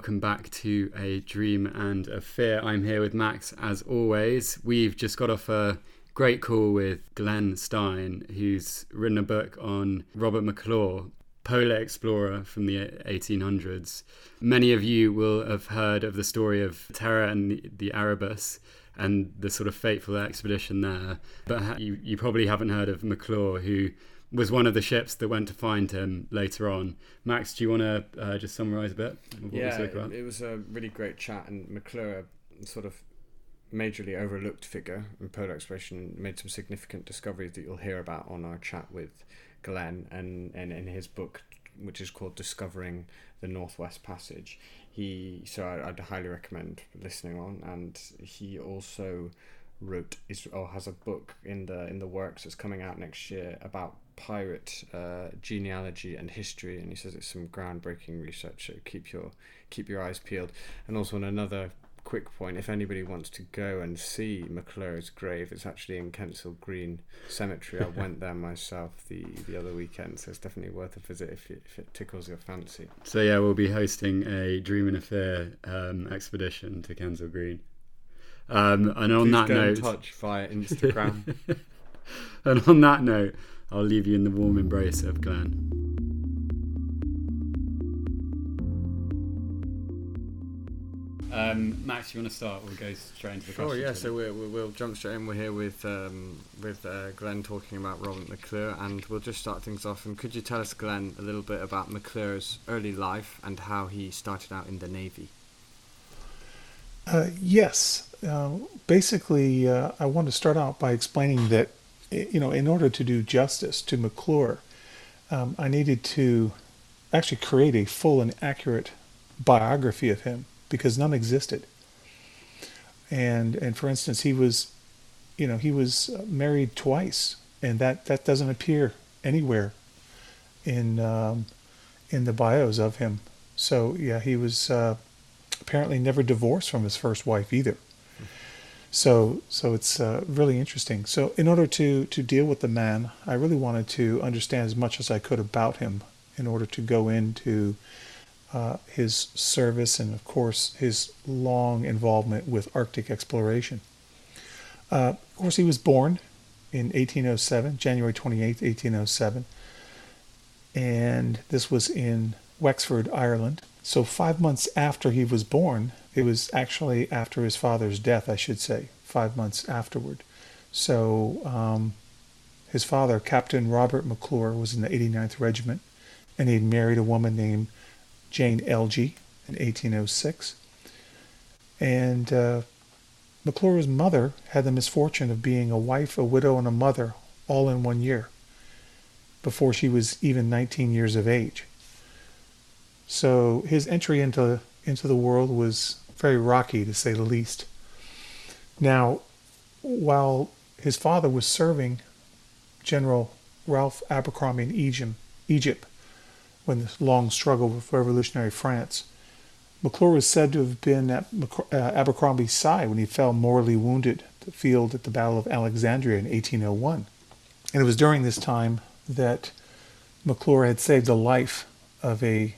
Welcome back to A Dream and a Fear. I'm here with Max as always. We've just got off a great call with Glenn Stein, who's written a book on Robert McClure, polar explorer from the 1800s. Many of you will have heard of the story of Terror and the, the Erebus and the sort of fateful expedition there, but you, you probably haven't heard of McClure, who was one of the ships that went to find him later on. Max, do you want to uh, just summarise a bit? yeah, it was a really great chat, and McClure, sort of majorly overlooked figure in polar exploration, made some significant discoveries that you'll hear about on our chat with Glenn, and, and in his book, which is called Discovering the Northwest Passage. He so I, I'd highly recommend listening on, and he also wrote is or has a book in the in the works that's coming out next year about pirate uh, genealogy and history, and he says it's some groundbreaking research. So keep your keep your eyes peeled. And also on another quick point, if anybody wants to go and see McClure's grave, it's actually in Kensal Green Cemetery. I went there myself the, the other weekend, so it's definitely worth a visit if it, if it tickles your fancy. So yeah, we'll be hosting a Dream and a Fear um, expedition to Kensal Green. Um, and on Please that get note, in touch via Instagram. and on that note, I'll leave you in the warm embrace of Glenn. Um, Max, you want to start? We'll go straight into the Sure, questions. yeah. So we'll, we'll, we'll jump straight in. We're here with um, with uh, Glenn talking about Robert McClure, and we'll just start things off. And could you tell us, Glenn, a little bit about McClure's early life and how he started out in the Navy? Uh, yes. Uh, basically, uh, I want to start out by explaining that, i- you know, in order to do justice to McClure, um, I needed to actually create a full and accurate biography of him because none existed. And and for instance, he was, you know, he was uh, married twice, and that that doesn't appear anywhere in um, in the bios of him. So yeah, he was. Uh, apparently never divorced from his first wife either. So, so it's uh, really interesting. So, in order to to deal with the man, I really wanted to understand as much as I could about him in order to go into uh, his service and, of course, his long involvement with Arctic exploration. Uh, of course, he was born in 1807, January 28, 1807, and this was in Wexford, Ireland. So, five months after he was born, it was actually after his father's death, I should say, five months afterward. So, um, his father, Captain Robert McClure, was in the 89th Regiment, and he married a woman named Jane Elgie in 1806. And uh, McClure's mother had the misfortune of being a wife, a widow, and a mother all in one year before she was even 19 years of age. So his entry into into the world was very rocky, to say the least. Now, while his father was serving General Ralph Abercrombie in Egypt, when the long struggle with revolutionary France, McClure was said to have been at uh, Abercrombie's side when he fell mortally wounded at the field at the Battle of Alexandria in 1801. And it was during this time that McClure had saved the life of a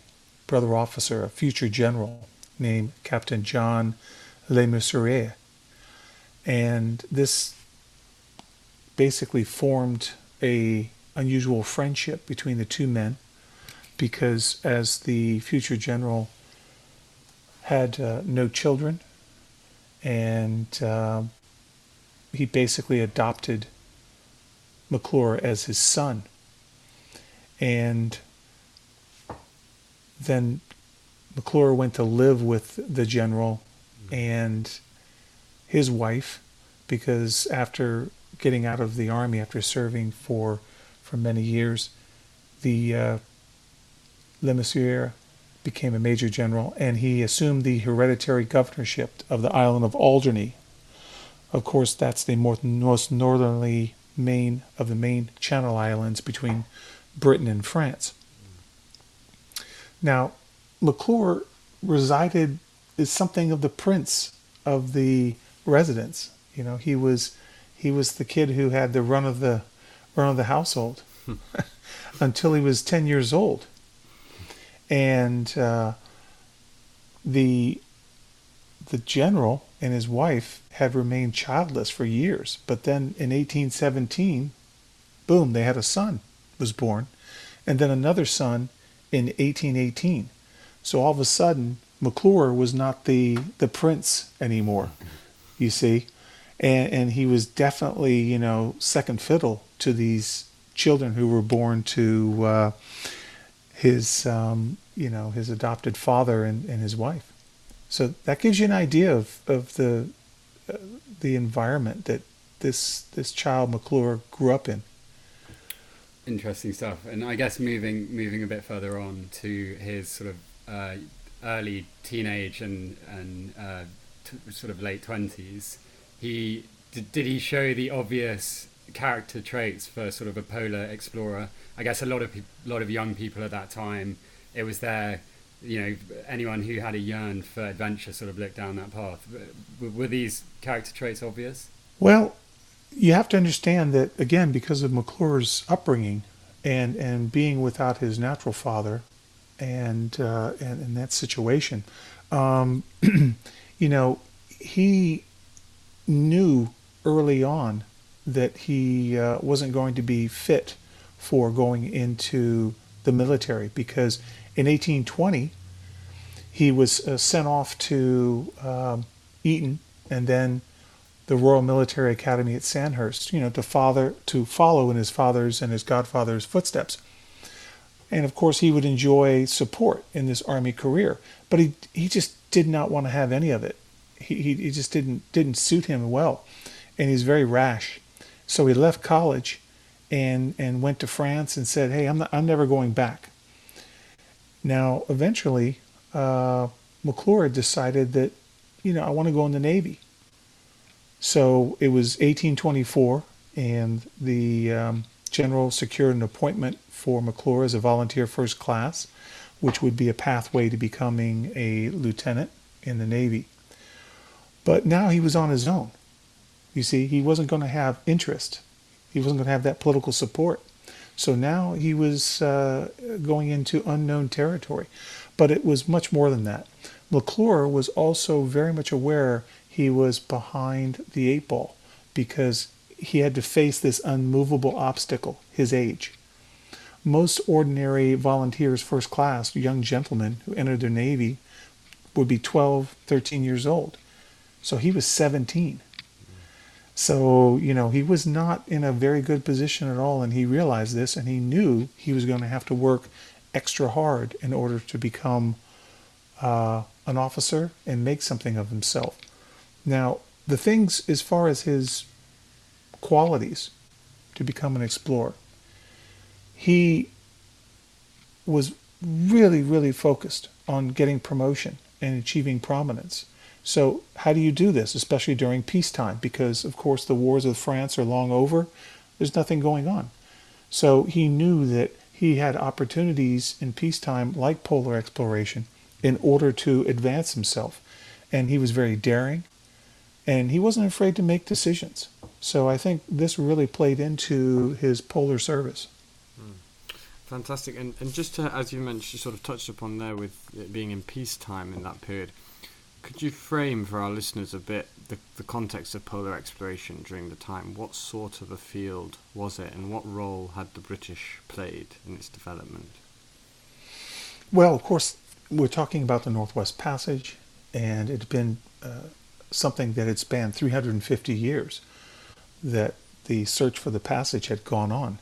brother officer, a future general named Captain John Le Mesurier. And this basically formed a unusual friendship between the two men because as the future general had uh, no children and uh, he basically adopted McClure as his son. And then McClure went to live with the general and his wife because after getting out of the army after serving for for many years the uh, Le Mesurier became a major general and he assumed the hereditary governorship of the island of Alderney. Of course that's the most northerly main of the main channel islands between Britain and France now, McClure resided is something of the prince of the residence. You know, he was he was the kid who had the run of the run of the household until he was ten years old, and uh, the the general and his wife had remained childless for years, but then in 1817, boom, they had a son was born, and then another son in 1818. So all of a sudden, McClure was not the the prince anymore. You see, and and he was definitely you know second fiddle to these children who were born to uh, his um, you know his adopted father and, and his wife. So that gives you an idea of of the uh, the environment that this this child McClure grew up in. Interesting stuff, and I guess moving moving a bit further on to his sort of uh, early teenage and and uh, t- sort of late twenties, he did, did he show the obvious character traits for sort of a polar explorer. I guess a lot of a lot of young people at that time, it was their, you know, anyone who had a yearn for adventure sort of looked down that path. Were, were these character traits obvious? Well, you have to understand that again because of McClure's upbringing and and being without his natural father, and uh, and in that situation, um, you know, he knew early on that he uh, wasn't going to be fit for going into the military because in 1820 he was uh, sent off to um, Eton and then the Royal Military Academy at Sandhurst, you know, to father to follow in his father's and his godfather's footsteps. And of course, he would enjoy support in this army career, but he he just did not want to have any of it. He he, just didn't didn't suit him well, and he's very rash. So he left college and and went to France and said, "Hey, I'm not, I'm never going back." Now, eventually, uh, McClure decided that, you know, I want to go in the Navy. So it was 1824, and the um, general secured an appointment for McClure as a volunteer first class, which would be a pathway to becoming a lieutenant in the Navy. But now he was on his own. You see, he wasn't going to have interest. He wasn't going to have that political support. So now he was uh, going into unknown territory. But it was much more than that. McClure was also very much aware he was behind the eight ball because he had to face this unmovable obstacle, his age. Most ordinary volunteers, first class, young gentlemen who entered the Navy, would be 12, 13 years old. So he was 17 so, you know, he was not in a very good position at all, and he realized this, and he knew he was going to have to work extra hard in order to become uh, an officer and make something of himself. Now, the things as far as his qualities to become an explorer, he was really, really focused on getting promotion and achieving prominence. So, how do you do this, especially during peacetime? Because, of course, the wars with France are long over, there's nothing going on. So, he knew that he had opportunities in peacetime, like polar exploration, in order to advance himself. And he was very daring, and he wasn't afraid to make decisions. So, I think this really played into his polar service. Hmm. Fantastic. And, and just to, as you mentioned, you sort of touched upon there with it being in peacetime in that period could you frame for our listeners a bit the, the context of polar exploration during the time? What sort of a field was it, and what role had the British played in its development? Well, of course, we're talking about the Northwest Passage, and it's been uh, something that had spanned 350 years that the search for the passage had gone on.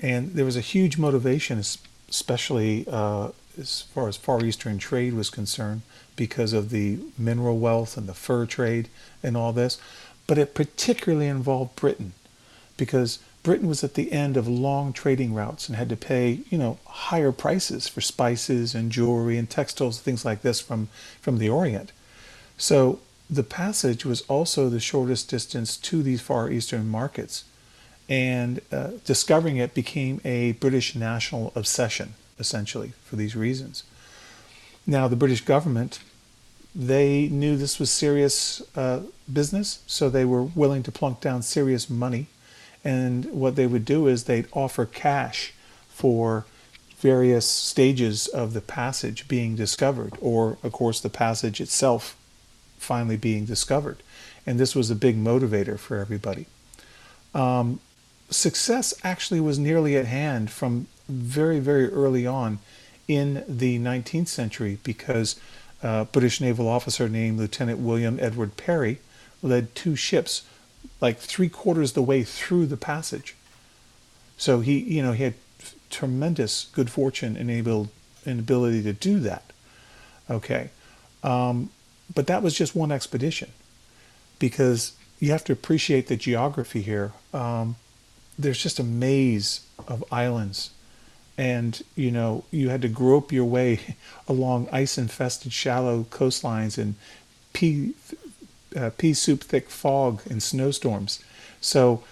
And there was a huge motivation, especially uh, as far as Far Eastern trade was concerned, because of the mineral wealth and the fur trade and all this. But it particularly involved Britain, because Britain was at the end of long trading routes and had to pay, you know, higher prices for spices and jewelry and textiles, things like this from, from the Orient. So the passage was also the shortest distance to these Far Eastern markets. And uh, discovering it became a British national obsession essentially, for these reasons. Now, the British government, they knew this was serious uh, business, so they were willing to plunk down serious money. And what they would do is they'd offer cash for various stages of the passage being discovered, or of course the passage itself finally being discovered. And this was a big motivator for everybody. Um, success actually was nearly at hand from very, very early on in the 19th century because a British naval officer named Lieutenant William Edward Parry led two ships like three quarters the way through the passage. So he, you know, he had tremendous good fortune and able and ability to do that. Okay, um, but that was just one expedition because you have to appreciate the geography here. Um, there's just a maze of islands and you know you had to grope your way along ice-infested shallow coastlines and pea, uh, pea soup thick fog and snowstorms. So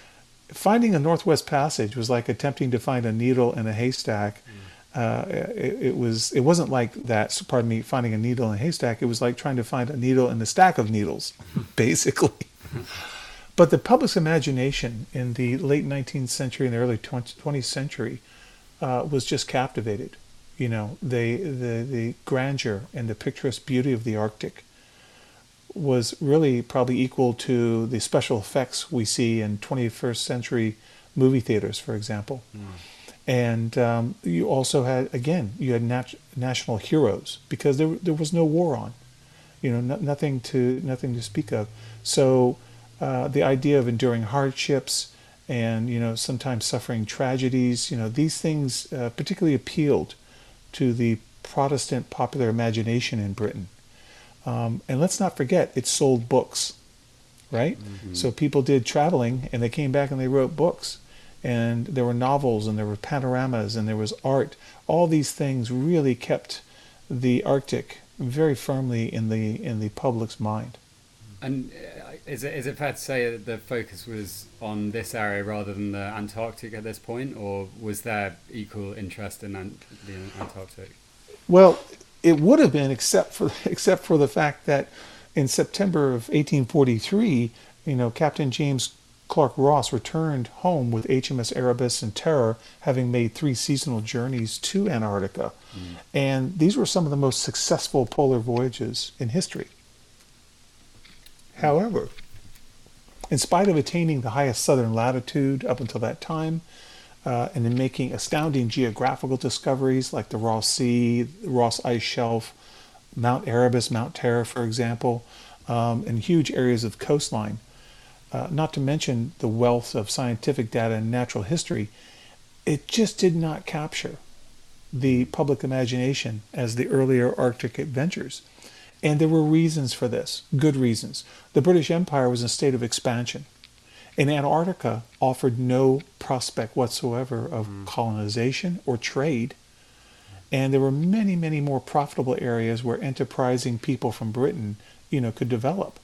finding a Northwest Passage was like attempting to find a needle in a haystack. Mm. Uh, it, was it wasn't like that. Pardon me, finding a needle in a haystack. It was like trying to find a needle in a stack of needles, basically. but the public's imagination in the late 19th century and the early 20th century uh, was just captivated. You know, the, the the grandeur and the picturesque beauty of the Arctic was really probably equal to the special effects we see in 21st century movie theaters, for example. Mm. And um, you also had, again, you had nat- national heroes because there, there was no war on, you know, no, nothing to nothing to speak of. So uh, the idea of enduring hardships and you know sometimes suffering tragedies, you know, these things uh, particularly appealed to the Protestant popular imagination in Britain. Um, and let's not forget, it sold books, right? Mm-hmm. So people did traveling and they came back and they wrote books. And there were novels and there were panoramas and there was art. All these things really kept the Arctic very firmly in the in the public's mind. And uh, is it is it fair to say that the focus was on this area rather than the Antarctic at this point, or was there equal interest in the Antarctic? Well, it would have been, except for except for the fact that in September of 1843, you know, Captain James Clark Ross returned home with HMS Erebus and Terror, having made three seasonal journeys to Antarctica, mm. and these were some of the most successful polar voyages in history. However, in spite of attaining the highest southern latitude up until that time, uh, and in making astounding geographical discoveries like the Ross Sea, the Ross Ice Shelf, Mount Erebus, Mount Terror, for example, um, and huge areas of coastline. Uh, not to mention the wealth of scientific data and natural history, it just did not capture the public imagination as the earlier Arctic adventures. And there were reasons for this, good reasons. The British Empire was in a state of expansion and Antarctica offered no prospect whatsoever of mm. colonization or trade. And there were many, many more profitable areas where enterprising people from Britain, you know, could develop.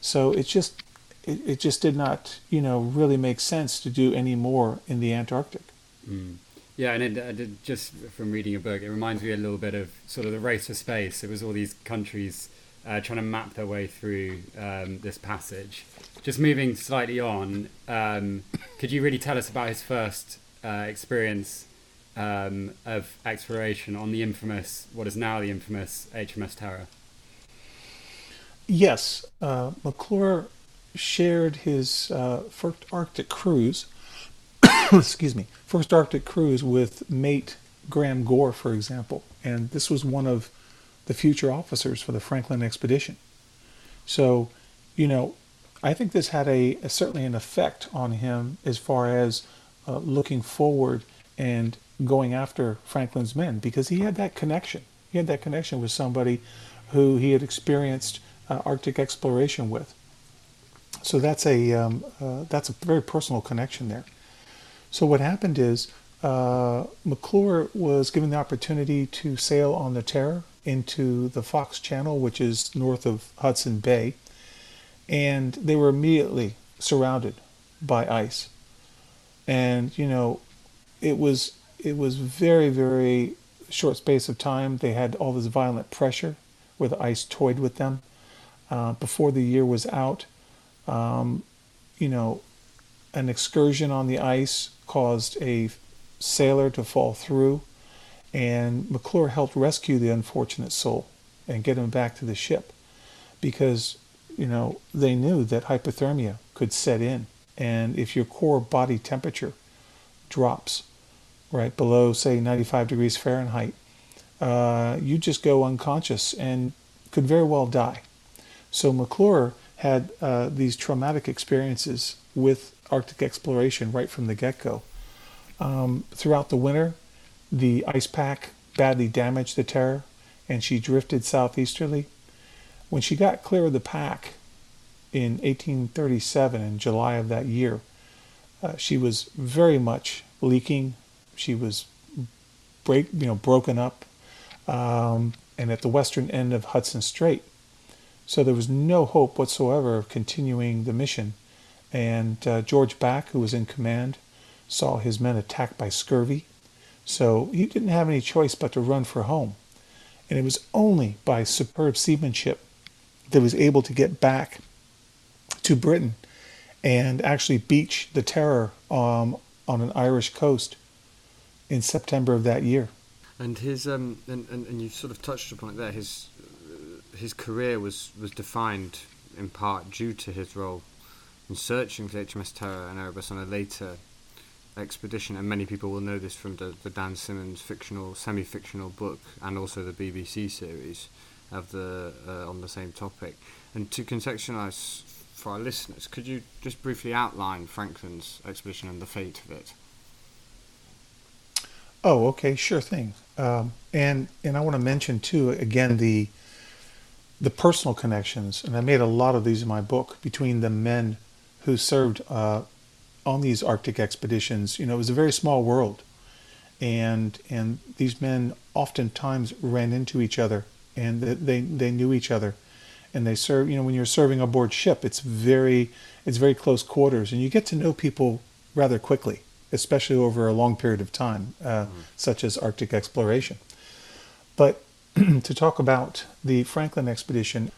So it just, it, it just did not, you know, really make sense to do any more in the Antarctic. Mm. Yeah, and it, it, just from reading your book, it reminds me a little bit of sort of the race for space. It was all these countries uh, trying to map their way through um, this passage. Just moving slightly on, um, could you really tell us about his first uh, experience um, of exploration on the infamous, what is now the infamous HMS Terror? Yes, uh, McClure shared his uh, first Arctic cruise. excuse me, first Arctic cruise with mate Graham Gore, for example, and this was one of the future officers for the Franklin expedition. So, you know, I think this had a, a certainly an effect on him as far as uh, looking forward and going after Franklin's men because he had that connection. He had that connection with somebody who he had experienced uh, Arctic exploration with. So that's a um, uh, that's a very personal connection there. So what happened is uh, McClure was given the opportunity to sail on the Terror into the Foxe Channel, which is north of Hudson Bay, and they were immediately surrounded by ice. And you know, it was it was very very short space of time. They had all this violent pressure where the ice toyed with them. Uh, before the year was out, um, you know, an excursion on the ice caused a sailor to fall through and McClure helped rescue the unfortunate soul and get him back to the ship because, you know, they knew that hypothermia could set in. And if your core body temperature drops right below, say, 95 degrees Fahrenheit, uh, you just go unconscious and could very well die. So McClure had uh, these traumatic experiences with Arctic exploration right from the get go. Um, throughout the winter, the ice pack badly damaged the Terror and she drifted southeasterly. When she got clear of the pack in 1837, in July of that year, uh, she was very much leaking. She was break, you know, broken up, um, and at the western end of Hudson Strait. So there was no hope whatsoever of continuing the mission. And uh, George Back, who was in command, saw his men attacked by scurvy. So he didn't have any choice but to run for home. And it was only by superb seamanship that was able to get back to Britain and actually beach the Terror um, on an Irish coast in September of that year. And his um, and, and, and you sort of touched upon it there. His his career was was defined in part due to his role in searching for HMS Terror and Erebus on a later expedition, and many people will know this from the, the Dan Simmons fictional, semi-fictional book, and also the BBC series of the uh, on the same topic. And to contextualise for our listeners, could you just briefly outline Franklin's expedition and the fate of it? Oh, okay, sure thing. Um, and and I want to mention too again the the personal connections, and I made a lot of these in my book between the men who served uh, on these Arctic expeditions, you know, it was a very small world, and and these men oftentimes ran into each other, and they they knew each other, and they serve. You know, when you're serving aboard ship, it's very it's very close quarters, and you get to know people rather quickly, especially over a long period of time, uh, mm-hmm. such as Arctic exploration. But to talk about the Franklin expedition,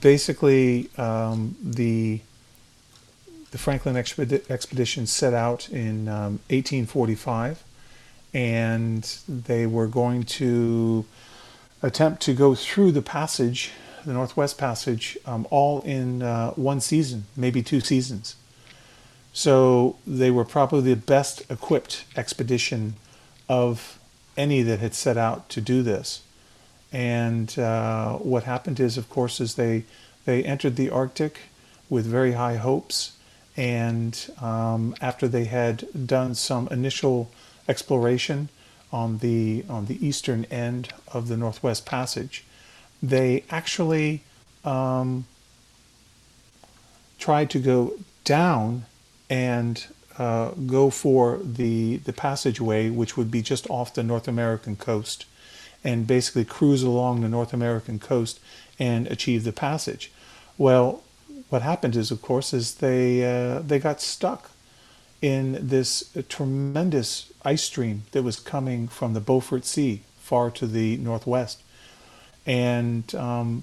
basically um, the the Franklin expedi- expedition set out in um, 1845, and they were going to attempt to go through the passage, the Northwest Passage, um, all in uh, one season, maybe two seasons. So they were probably the best equipped expedition of any that had set out to do this. And uh, what happened is, of course, is they they entered the Arctic with very high hopes. And um, after they had done some initial exploration on the on the eastern end of the Northwest Passage, they actually um, tried to go down and uh, go for the the passageway, which would be just off the North American coast, and basically cruise along the North American coast and achieve the passage. Well, what happened is, of course, is they uh, they got stuck in this tremendous ice stream that was coming from the Beaufort Sea far to the northwest, and um,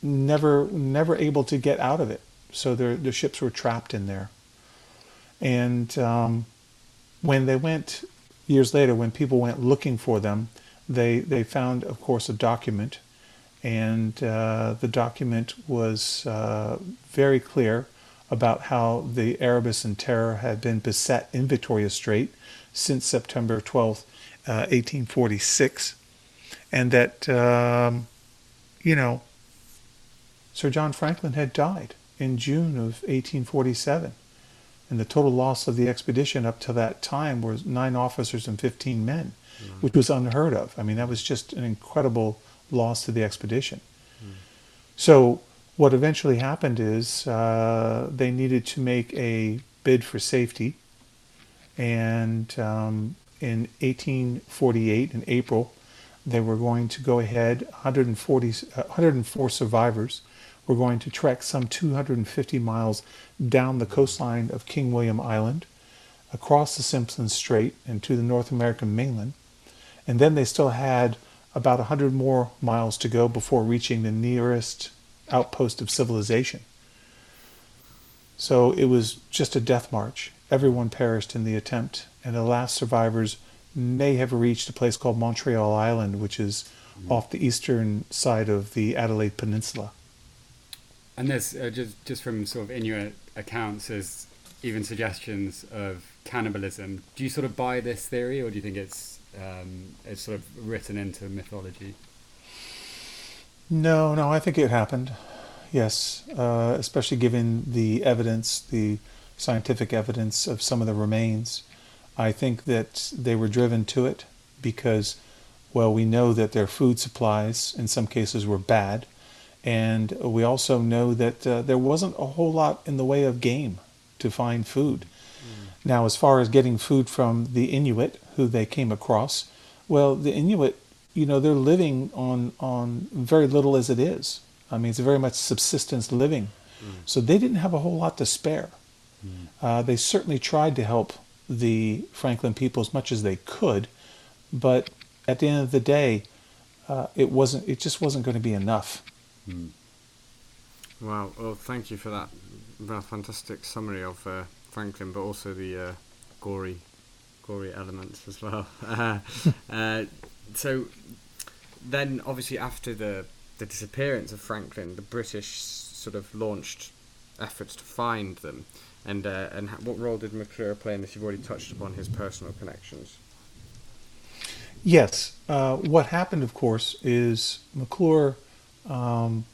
never never able to get out of it. So their the ships were trapped in there. And um, when they went years later, when people went looking for them, they they found, of course, a document and uh, the document was uh, very clear about how the Erebus and Terror had been beset in Victoria Strait since September 12, uh, 1846, and that, um, you know, Sir John Franklin had died in June of 1847. And the total loss of the expedition up to that time was nine officers and 15 men, mm-hmm. which was unheard of. I mean, that was just an incredible loss to the expedition. Mm. So what eventually happened is uh, they needed to make a bid for safety, and um, in 1848, in April, they were going to go ahead. 140, uh, 104 survivors were going to trek some 250 miles down the coastline of King William Island, across the Simpson Strait, and to the North American mainland. And then they still had about 100 more miles to go before reaching the nearest outpost of civilization. So it was just a death march. Everyone perished in the attempt, and the last survivors may have reached a place called Montreal Island, which is Mm. off the eastern side of the Adelaide Peninsula. And there's uh, just just from sort of Inuit accounts, there's even suggestions of cannibalism. Do you sort of buy this theory, or do you think it's um, it's sort of written into mythology? No, no, I think it happened. Yes, uh, especially given the evidence, the scientific evidence of some of the remains. I think that they were driven to it because, well, we know that their food supplies in some cases were bad. And we also know that uh, there wasn't a whole lot in the way of game to find food. Now, as far as getting food from the Inuit who they came across, well, the Inuit, you know, they're living on, on very little as it is. I mean, it's very much subsistence living. So they didn't have a whole lot to spare. Uh, they certainly tried to help the Franklin people as much as they could, but at the end of the day, uh, it wasn't. It just wasn't going to be enough. Wow. Well, thank you for that, that fantastic summary of uh, Franklin, but also the uh, gory, gory elements as well. Uh, so then, obviously, after the the disappearance of Franklin, the British sort of launched efforts to find them. And uh, and ha- what role did McClure play in this? You've already touched upon his personal connections. Yes. Uh, what happened, of course, is McClure um,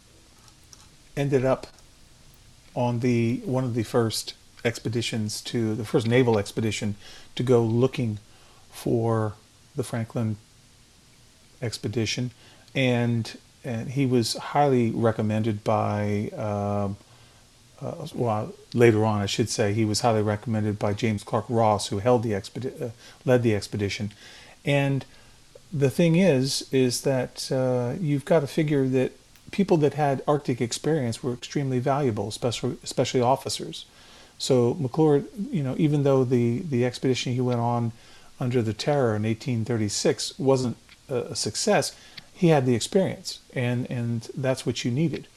ended up on the one of the first expeditions to the first naval expedition to go looking for the Franklin expedition, and and he was highly recommended by. Um, uh, well, later on, I should say, he was highly recommended by James Clark Ross, who held the expedi- uh, led the expedition, and the thing is, is that uh, you've got to figure that people that had Arctic experience were extremely valuable, especially especially officers. So McClure, you know, even though the the expedition he went on under the Terror in 1836 wasn't a, success, he had the experience, and and that's what you needed.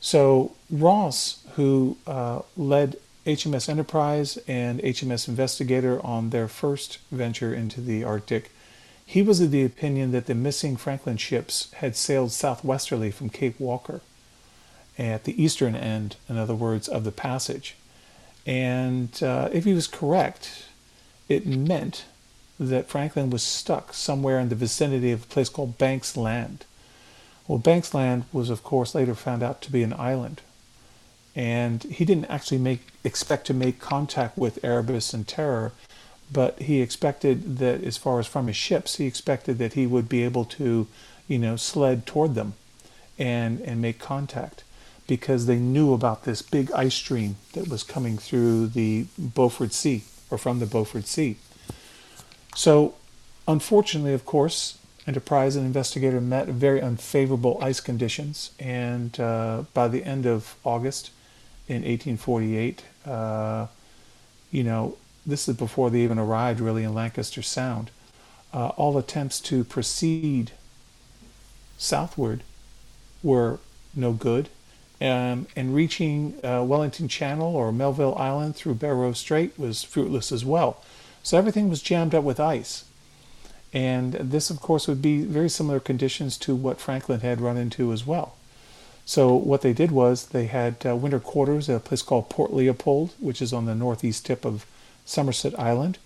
So Ross, who uh, led HMS Enterprise and HMS Investigator on their first venture into the Arctic, he was of the opinion that the missing Franklin ships had sailed southwesterly from Cape Walker at the eastern end, in other words, of the passage. And uh, if he was correct, it meant that Franklin was stuck somewhere in the vicinity of a place called Banks Land. Well, Banks Land was, of course, later found out to be an island. And he didn't actually make expect to make contact with Erebus and Terror, but he expected that, as far as from his ships, he expected that he would be able to, you know, sled toward them, and and make contact, because they knew about this big ice stream that was coming through the Beaufort Sea or from the Beaufort Sea. So, unfortunately, of course, Enterprise and Investigator met very unfavorable ice conditions, and uh, by the end of August in 1848, uh, you know, this is before they even arrived really in Lancaster Sound. Uh, all attempts to proceed southward were no good, um, and reaching uh, Wellington Channel or Melville Island through Barrow Strait was fruitless as well. So everything was jammed up with ice. And this, of course, would be very similar conditions to what Franklin had run into as well. So what they did was they had uh, winter quarters at a place called Port Leopold, which is on the northeast tip of Somerset Island.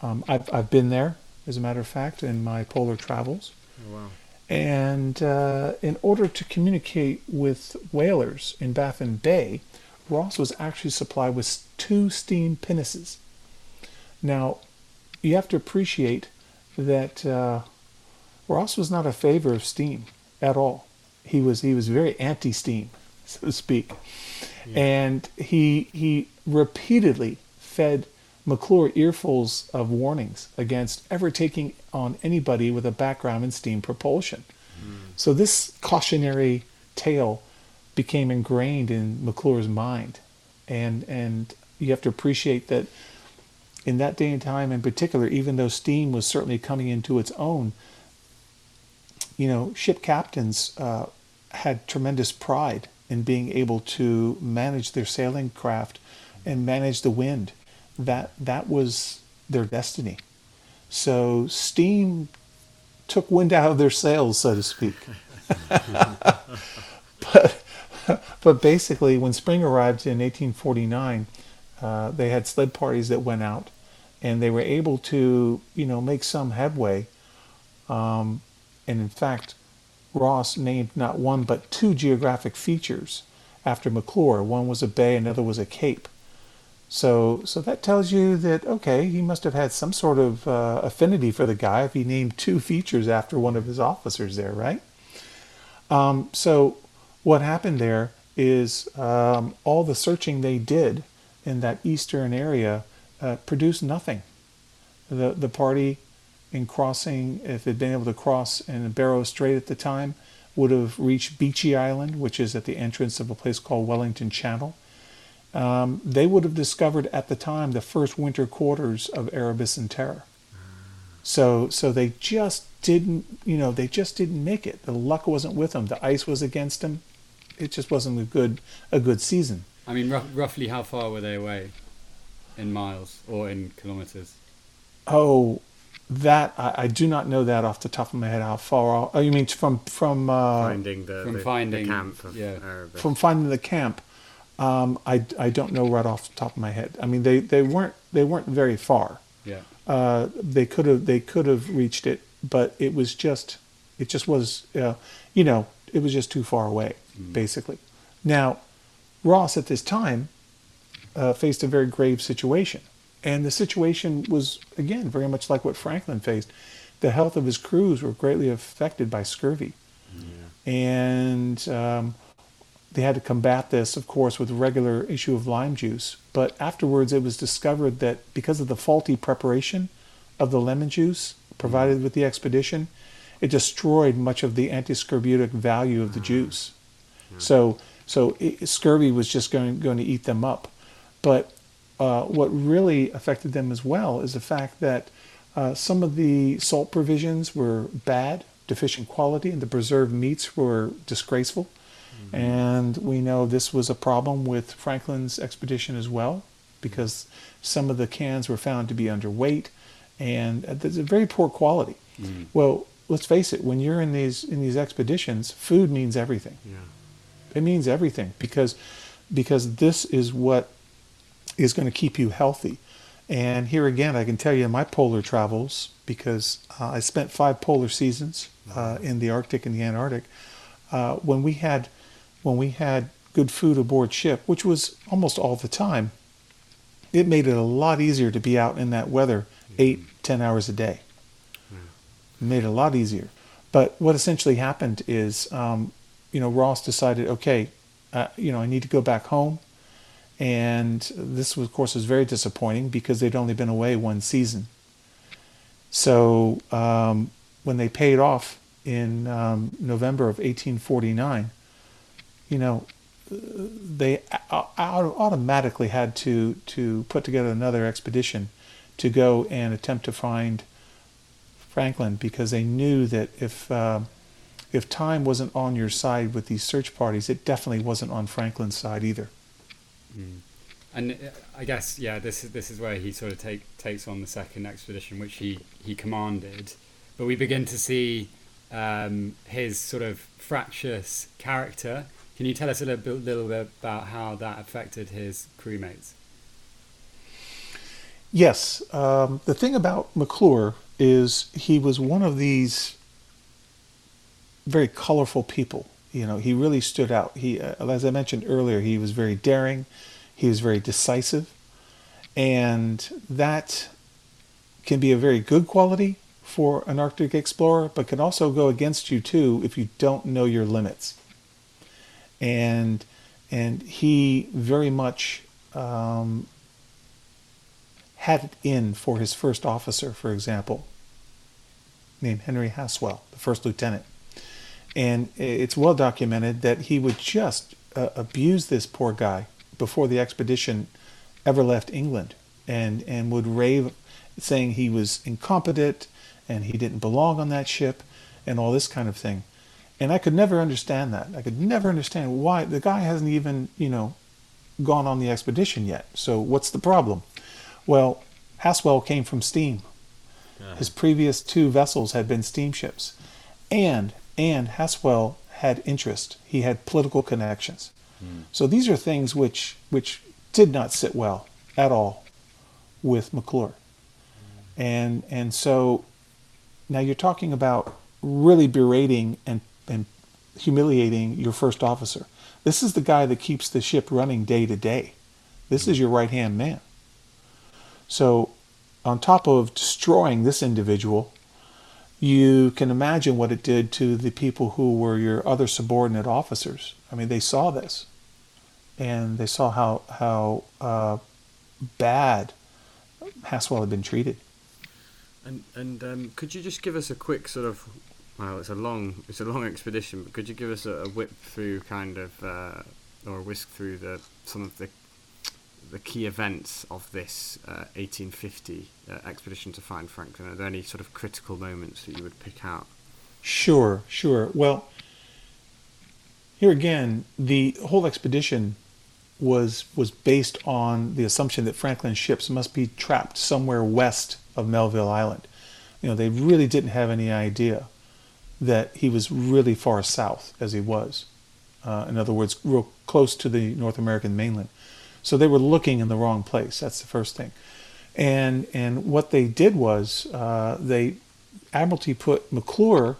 Um, I've, I've been there, as a matter of fact, in my polar travels. Oh, wow. And uh, in order to communicate with whalers in Baffin Bay, Ross was actually supplied with two steam pinnaces. Now, you have to appreciate that uh, Ross was not a favor of steam at all. He was he was very anti-steam, so to speak, and he he repeatedly fed McClure earfuls of warnings against ever taking on anybody with a background in steam propulsion. So this cautionary tale became ingrained in McClure's mind, and and you have to appreciate that in that day and time in particular, even though steam was certainly coming into its own, you know, ship captains uh, had tremendous pride in being able to manage their sailing craft and manage the wind. That that was their destiny. So steam took wind out of their sails, so to speak. but, but basically, when spring arrived in 1849, uh, they had sled parties that went out, and they were able to, you know, make some headway. Um, and in fact, Ross named not one but two geographic features after McClure. One was a bay, another was a cape. So, so that tells you that okay, he must have had some sort of uh, affinity for the guy if he named two features after one of his officers there, right? Um, so, what happened there is um, all the searching they did in that eastern area uh, produced nothing. The the party in crossing, if they'd been able to cross in Barrow Strait at the time, would have reached Beechey Island, which is at the entrance of a place called Wellington Channel um, they would have discovered at the time the first winter quarters of Erebus and Terror. So, so they just didn't, you know, they just didn't make it. The luck wasn't with them. The ice was against them. It just wasn't a good, a good season. I mean, r- roughly how far were they away, in miles or in kilometers? Oh, that I, I do not know that off the top of my head. How far? Oh, you mean from from uh, finding the, from the, finding, the camp of yeah. Erebus. from finding the camp? Um, I, I don't know right off the top of my head. I mean, they, they weren't they weren't very far. Yeah. Uh, they could have they could have reached it, but it was just it just was uh, you know it was just too far away, basically. Now, Ross at this time uh, faced a very grave situation, and the situation was again very much like what Franklin faced. The health of his crews were greatly affected by scurvy, and um, they had to combat this, of course, with regular issue of lime juice. But afterwards, it was discovered that because of the faulty preparation of the lemon juice provided with the expedition, it destroyed much of the antiscorbutic value of the juice. So, so it, scurvy was just going going to eat them up. But uh, what really affected them as well is the fact that uh, some of the salt provisions were bad, deficient quality, and the preserved meats were disgraceful. And we know this was a problem with Franklin's expedition as well, because some of the cans were found to be underweight, and uh, there's a very poor quality. Well, let's face it: when you're in these in these expeditions, food means everything. yeah. It means everything because because this is what is going to keep you healthy. And here again, I can tell you in my polar travels because uh, I spent five polar seasons uh, in the Arctic and the Antarctic. Uh, when we had when we had good food aboard ship, which was almost all the time, it made it a lot easier to be out in that weather eight, ten hours a day. It made it a lot easier. But what essentially happened is, um, you know, Ross decided, okay, uh, you know, I need to go back home. And this, was, of course, was very disappointing because they'd only been away one season. So um, when they paid off in um, November of 1849, you know, they au- au- automatically had to to put together another expedition to go and attempt to find Franklin because they knew that if uh, if time wasn't on your side with these search parties, it definitely wasn't on Franklin's side either. And uh, I guess yeah, this is this is where he sort of take takes on the second expedition, which he he commanded. But we begin to see um, his sort of fractious character. Can you tell us a little bit, little bit about how that affected his crewmates? Yes, um, the thing about McClure is he was one of these very colorful people. You know, he really stood out. He, uh, as I mentioned earlier, he was very daring. He was very decisive, and that can be a very good quality for an Arctic explorer, but can also go against you too if you don't know your limits. And and he very much um, had it in for his first officer, for example, named Henry Haswell, the first lieutenant. And it's well documented that he would just uh, abuse this poor guy before the expedition ever left England and, and would rave saying he was incompetent and he didn't belong on that ship and all this kind of thing. And I could never understand that. I could never understand why the guy hasn't even, you know, gone on the expedition yet. So what's the problem? Well, Haswell came from steam. His previous two vessels had been steamships, and and Haswell had interest. He had political connections. Hmm. So these are things which which did not sit well at all with McClure. Hmm. And and so now you're talking about really berating and, and humiliating your first officer. This is the guy that keeps the ship running day to day. This is your right hand man. So, on top of destroying this individual, you can imagine what it did to the people who were your other subordinate officers. I mean, they saw this, and they saw how how uh, bad Haswell had been treated. And and um, could you just give us a quick sort of well, it's a long it's a long expedition, but could you give us a, a whip through kind of uh, or a whisk through the some of the the key events of this uh, 1850 uh, expedition to find Franklin? Are there any sort of critical moments that you would pick out? Sure, sure. Well, here again, the whole expedition was was based on the assumption that Franklin's ships must be trapped somewhere west of Melville Island. You know, they really didn't have any idea that he was really far south as he was. Uh, in other words, real close to the North American mainland. So they were looking in the wrong place. That's the first thing. And and what they did was uh, they Admiralty put McClure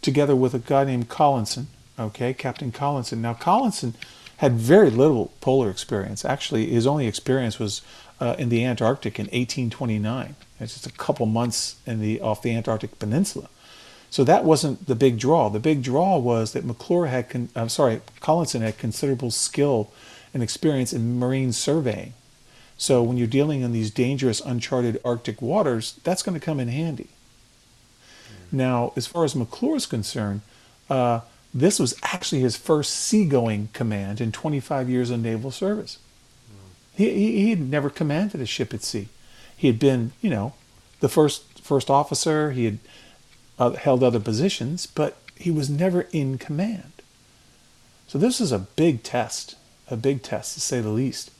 together with a guy named Collinson. Okay, Captain Collinson. Now Collinson had very little polar experience. Actually, his only experience was uh, in the Antarctic in 1829. It's just a couple months in the off the Antarctic Peninsula. So that wasn't the big draw. The big draw was that McClure had, con- I'm sorry, Collinson had considerable skill and experience in marine surveying. So when you're dealing in these dangerous, uncharted Arctic waters, that's going to come in handy. Now, as far as McClure is concerned, uh, this was actually his first seagoing command in 25 years of naval service. He, he, he had never commanded a ship at sea. He had been, you know, the first first officer. He had uh, held other positions, but he was never in command. So this is a big test, a big test to say the least.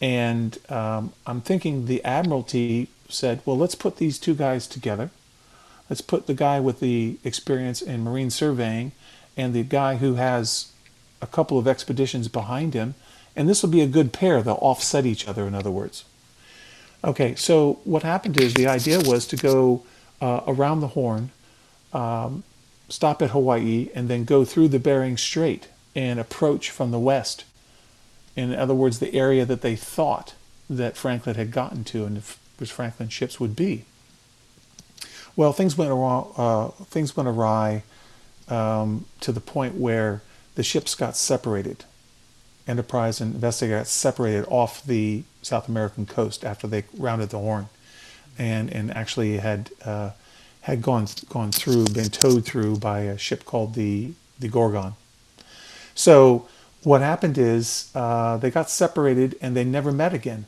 And um, I'm thinking the Admiralty said, well, let's put these two guys together. Let's put the guy with the experience in marine surveying and the guy who has a couple of expeditions behind him, and this will be a good pair. They'll offset each other, in other words. Okay, so what happened is the idea was to go uh, around the Horn, um, stop at Hawaii, and then go through the Bering Strait and approach from the west. In other words, the area that they thought that Franklin had gotten to and which Franklin's ships would be. Well, things went wrong. Uh, things went awry um, to the point where the ships got separated. Enterprise and Investigator got separated off the South American coast after they rounded the Horn, and and actually had uh, had gone gone through, been towed through by a ship called the the Gorgon. So what happened is uh, they got separated and they never met again.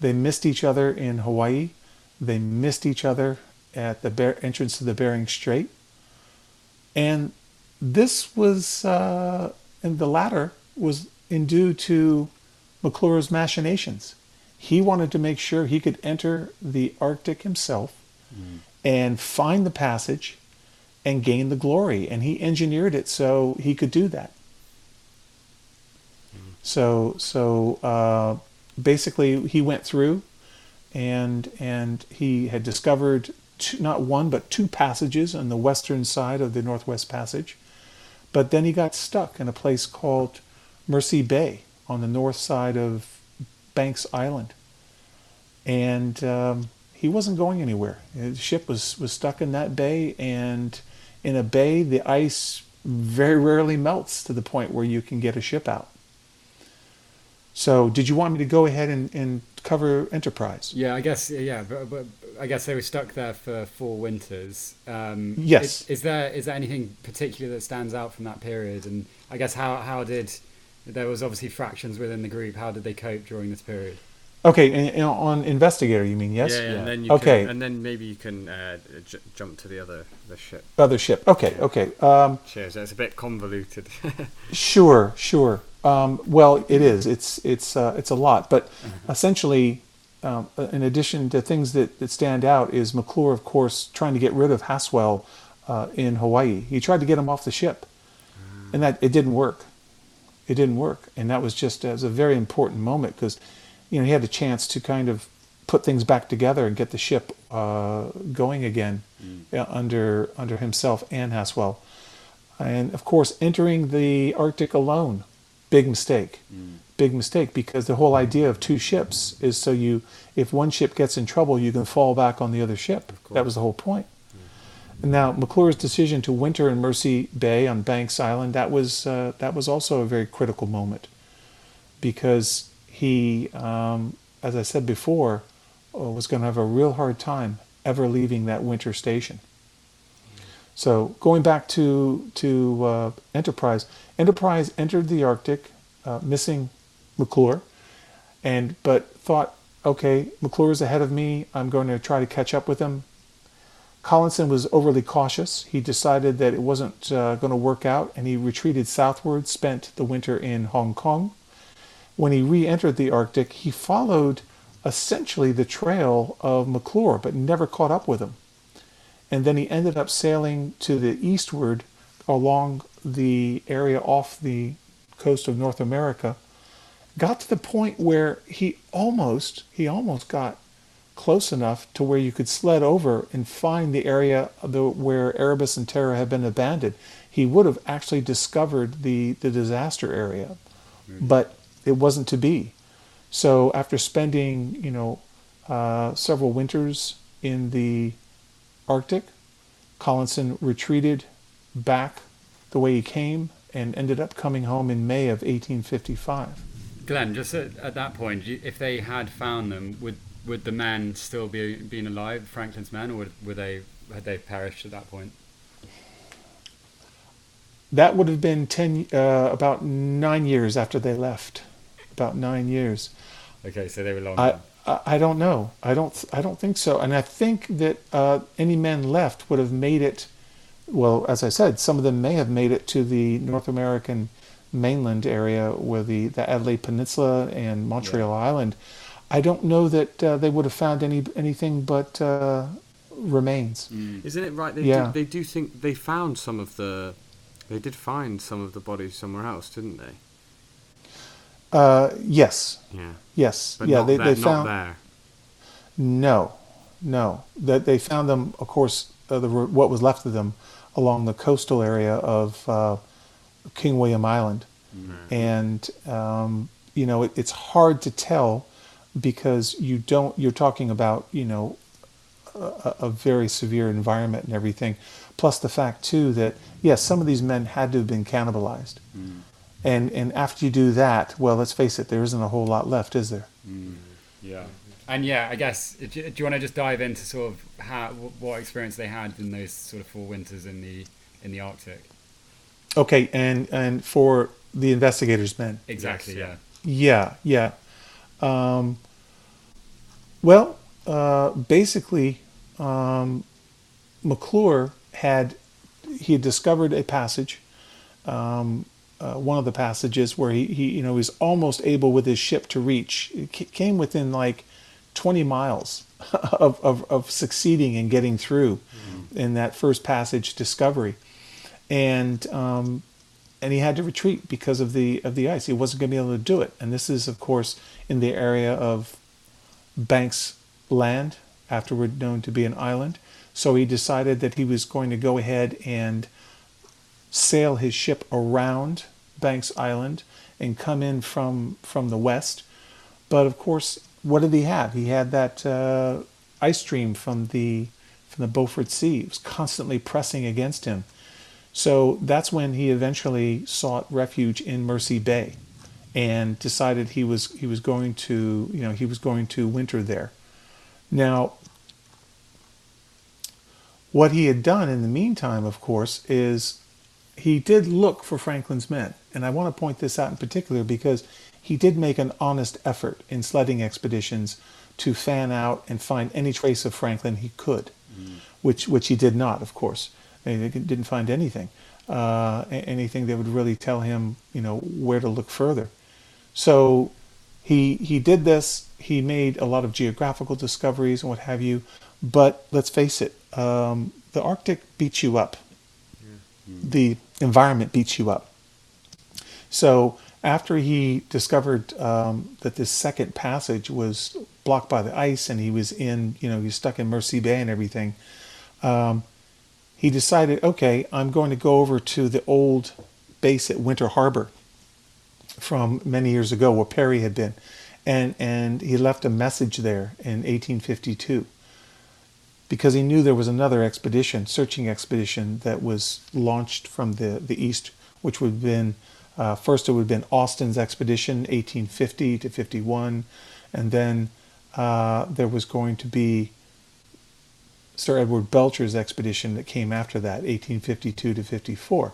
They missed each other in Hawaii. They missed each other at the entrance to the Bering Strait. And this was, uh, and the latter was in due to McClure's machinations. He wanted to make sure he could enter the Arctic himself mm. And find the passage and gain the glory. And he engineered it so he could do that. Mm. So, so uh, basically, he went through, and and he had discovered two, not one but two passages on the western side of the Northwest Passage. But then he got stuck in a place called Mercy Bay on the north side of Banks Island, and um, he wasn't going anywhere. The ship was was stuck in that bay, and in a bay, the ice very rarely melts to the point where you can get a ship out. So, did you want me to go ahead and, and cover Enterprise? Yeah, I guess. Yeah, but, but I guess they were stuck there for four winters. Um, yes. Is, is, there is there anything particular that stands out from that period? And I guess how how did there was obviously fractions within the group. How did they cope during this period? Okay, and, and on investigator, you mean yes? Yeah, yeah. and then you okay, can, and then maybe you can uh, j- jump to the other the ship. Other ship. Okay, okay. Um, Cheers. It's a bit convoluted. sure, sure. Um, well, it is. It's it's uh, it's a lot, but essentially, um, uh, in addition to things that, that stand out, is McClure, of course, trying to get rid of Haswell uh, in Hawaii. He tried to get him off the ship, and that it didn't work. It didn't work, and that was just as a very important moment because, you know, he had a chance to kind of put things back together and get the ship uh, going again uh, under under himself and Haswell, and of course entering the Arctic alone, big mistake, big mistake because the whole idea of two ships is so you if one ship gets in trouble you can fall back on the other ship. That was the whole point. Now McClure's decision to winter in Mercy Bay on Banks Island that was uh, that was also a very critical moment. Because he, um, as I said before, uh, was going to have a real hard time ever leaving that winter station. So going back to to uh, Enterprise, Enterprise entered the Arctic, uh, missing McClure, and but thought, okay, McClure is ahead of me. I'm going to try to catch up with him. Collinson was overly cautious. He decided that it wasn't uh, going to work out, and he retreated southward. Spent the winter in Hong Kong. When he re-entered the Arctic, he followed essentially the trail of McClure, but never caught up with him. And then he ended up sailing to the eastward along the area off the coast of North America. Got to the point where he almost he almost got close enough to where you could sled over and find the area the, where Erebus and Terror had been abandoned. He would have actually discovered the, the disaster area, mm-hmm. but it wasn't to be. So after spending, you know, uh, several winters in the Arctic, Collinson retreated back the way he came and ended up coming home in May of 1855. Glenn, just at, at that point, if they had found them, would would the men still be been alive, Franklin's men, or would, were they had they perished at that point? That would have been ten, uh, about nine years after they left. About nine years. Okay, so they were long. I. I I don't know. I don't. I don't think so. And I think that uh, any men left would have made it. Well, as I said, some of them may have made it to the North American mainland area, where the the Adelaide Peninsula and Montreal Island. I don't know that uh, they would have found any anything but uh, remains. Isn't it right? They Yeah. do, they do think they found some of the. They did find some of the bodies somewhere else, didn't they? Uh, yes, Yeah. yes, But yeah. They there, they not found there. no, no. That they found them, of course, uh, the what was left of them along the coastal area of uh, King William Island, and um, you know it, it's hard to tell because you don't. You're talking about you know a, a very severe environment and everything. Plus the fact too that yes, some of these men had to have been cannibalized, and and after you do that, well, let's face it, there isn't a whole lot left, is there? Yeah. And yeah, I guess do you, want to just dive into sort of how what experience they had in those sort of four winters in the in the Arctic? Okay, and and for the investigators' men. Exactly. Yes, yeah. Yeah, yeah. Um, well, uh, basically, um, McClure had he had discovered a passage, um, uh, one of the passages where he, he you know was almost able with his ship to reach. It came within like twenty miles of, of of succeeding and getting through in that first passage discovery, and um, and he had to retreat because of the of the ice. He wasn't going to be able to do it. And this is, of course, in the area of Banks Land, afterward known to be an island. So he decided that he was going to go ahead and sail his ship around Banks Island and come in from from the west. But of course, what did he have? He had that uh, ice stream from the from the Beaufort Sea. It was constantly pressing against him. So that's when he eventually sought refuge in Mercy Bay and decided he was he was going to you know he was going to winter there. Now what he had done in the meantime, of course, is he did look for Franklin's men. And I want to point this out in particular because he did make an honest effort in sledding expeditions to fan out and find any trace of Franklin he could, which which he did not, of course. He didn't find anything, uh, anything that would really tell him, you know, where to look further. So he he did this he made a lot of geographical discoveries and what have you. But let's face it, um, the Arctic beats you up. The environment beats you up. So after he discovered um, that this second passage was blocked by the ice and he was in, you know, he was stuck in Mercy Bay and everything, um, he decided, okay, I'm going to go over to the old base at Winter Harbor from many years ago where Parry had been. And, and he left a message there in 1852 because he knew there was another expedition, searching expedition, that was launched from the, the east, which would have been uh, first it would have been Austin's expedition, 1850 to 51, and then uh, there was going to be Sir Edward Belcher's expedition that came after that, 1852 to 54.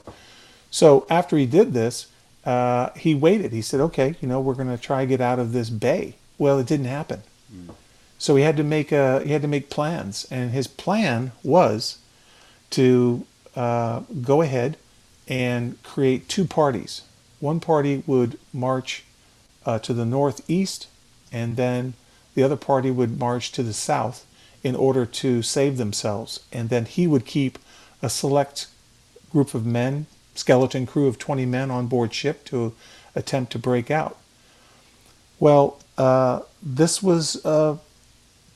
So after he did this, uh, he waited. He said, "Okay, you know, we're going to try to get out of this bay." Well, it didn't happen. Mm. So he had to make a he had to make plans, and his plan was to uh, go ahead and create two parties. One party would march uh, to the northeast, and then the other party would march to the south in order to save themselves. And then he would keep a select group of men, skeleton crew of 20 men on board ship to attempt to break out. Well, uh, this was uh,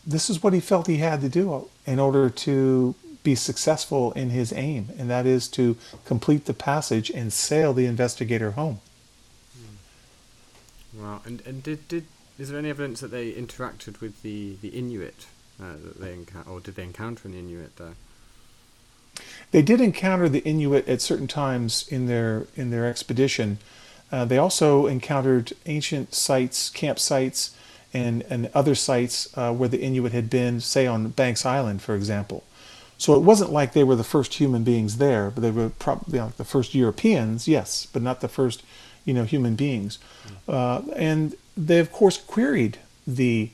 this is what he felt he had to do in order to be successful in his aim, and that is to complete the passage and sail the investigator home. Wow! And and did did is there any evidence that they interacted with the the Inuit uh, that they encounter, or did they encounter an Inuit there? They did encounter the Inuit at certain times in their in their expedition. Uh, they also encountered ancient sites, campsites, and and other sites uh, where the Inuit had been, say on Banks Island, for example. So it wasn't like they were the first human beings there, but they were probably like the first Europeans, yes, but not the first, you know, human beings. Mm. Uh, and they of course queried the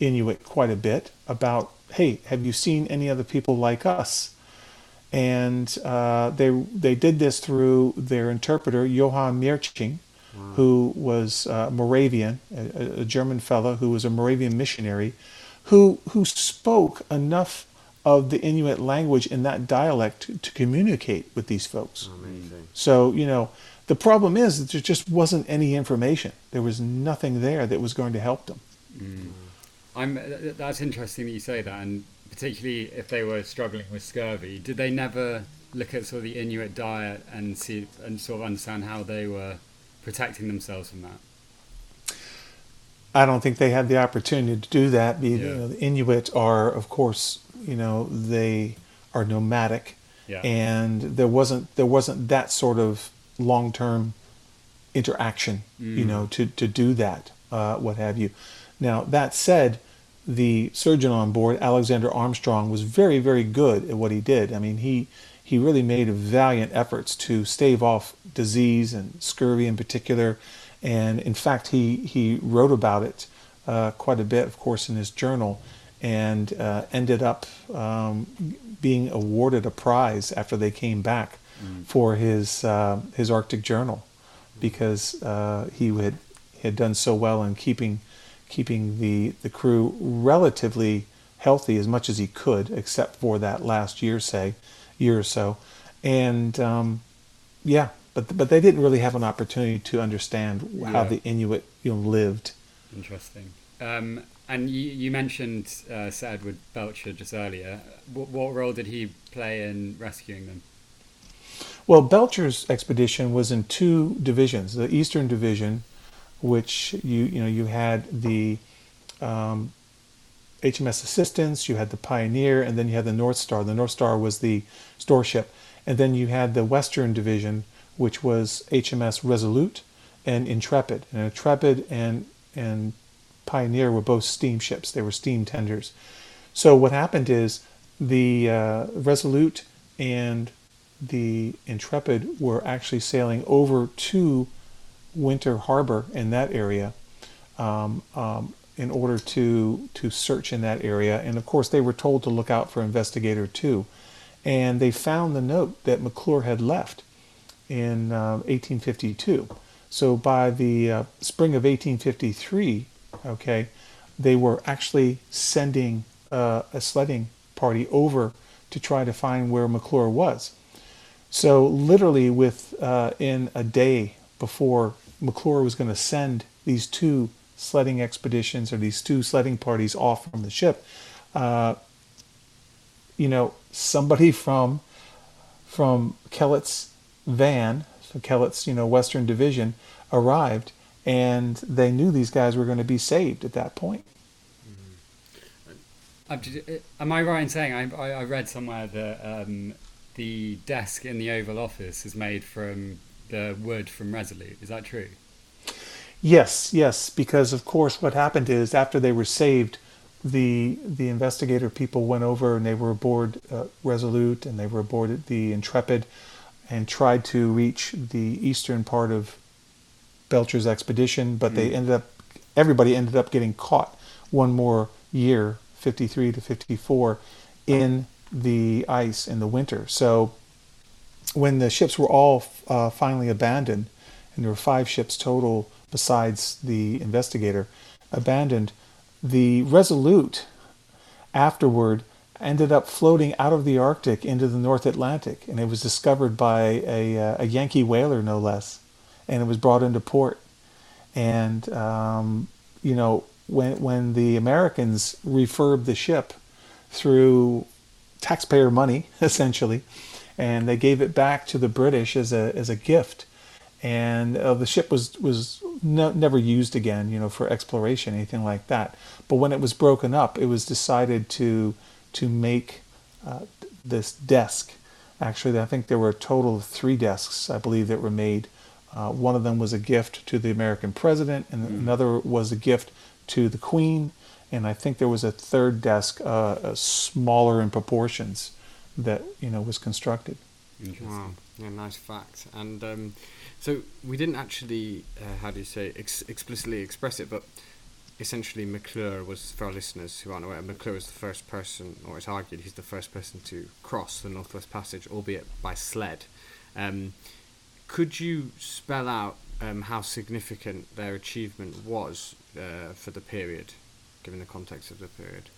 Inuit quite a bit about, hey, have you seen any other people like us? And uh, they they did this through their interpreter Johann Miertsching, wow. who was uh, Moravian, a, a, German fellow who was a Moravian missionary, who who spoke enough of the Inuit language in that dialect to, to communicate with these folks. Amazing. So you know, the problem is that there just wasn't any information. There was nothing there that was going to help them. Mm. I'm. That's interesting that you say that, and particularly if they were struggling with scurvy, did they never look at sort of the Inuit diet and see and sort of understand how they were protecting themselves from that? I don't think they had the opportunity to do that. yeah. you know, the Inuit are, of course, you know, they are nomadic, yeah. and there wasn't there wasn't that sort of long term interaction, mm. you know, to to do that, uh, what have you. Now that said, the surgeon on board, Alexander Armstrong, was very, very good at what he did. I mean, he he really made valiant efforts to stave off disease and scurvy in particular, and in fact, he he wrote about it uh, quite a bit, of course, in his journal, and uh, ended up um, being awarded a prize after they came back mm. for his uh, his Arctic journal, because uh, he had had done so well in keeping keeping the, the crew relatively healthy as much as he could, except for that last year, say, year or so. And um, yeah, but but they didn't really have an opportunity to understand yeah. how the Inuit you know lived. Interesting. Um, and you, you mentioned uh, Sir Edward Belcher just earlier. What, what role did he play in rescuing them? Well, Belcher's expedition was in two divisions: the Eastern Division, which you you know you had the um, HMS Assistance, you had the Pioneer, and then you had the North Star. The North Star was the store ship, and then you had the Western Division, which was HMS Resolute and Intrepid. And Intrepid and and Pioneer were both steamships; they were steam tenders. So what happened is the uh, Resolute and the Intrepid were actually sailing over to Winter Harbor in that area um, um, in order to to search in that area. And of course, they were told to look out for Investigator Two, and they found the note that McClure had left in uh, 1852. So by the uh, spring of 1853, okay, they were actually sending uh, a sledding party over to try to find where McClure was. So literally, with uh, in a day before McClure was going to send these two sledding expeditions or these two sledding parties off from the ship, uh, you know, somebody from from Kellett's van, so Kellett's you know Western Division, arrived, and they knew these guys were going to be saved at that point. Uh, am I right in saying I, I read somewhere that um, the desk in the Oval Office is made from the wood from Resolute? Is that true? Yes, yes, because of course what happened is after they were saved, the the investigator people went over and they were aboard uh, Resolute and they were aboard the Intrepid and tried to reach the eastern part of Belcher's expedition, but mm. they ended up everybody ended up getting caught one more year 53 to 54 in the ice in the winter. So when the ships were all uh, finally abandoned, and there were five ships total besides the investigator abandoned, the Resolute afterward ended up floating out of the Arctic into the North Atlantic, and it was discovered by a, uh, a Yankee whaler, no less, and it was brought into port. And um, you know, when when the Americans refurbed the ship through taxpayer money, essentially, and they gave it back to the British as a as a gift. And uh, the ship was was no, never used again, you know, for exploration, anything like that. But when it was broken up, it was decided to to make uh, this desk. Actually, I think there were a total of three desks, I believe, that were made. Uh, one of them was a gift to the American president, and mm. another was a gift to the Queen, and I think there was a third desk, uh, smaller in proportions, that you know was constructed. Wow, yeah, nice fact. And um, so we didn't actually, uh, how do you say, ex- explicitly express it, but essentially McClure was for our listeners who aren't aware. McClure was the first person, or it's argued he's the first person to cross the Northwest Passage, albeit by sled. Um, could you spell out um, how significant their achievement was uh, for the period, given the context of the period?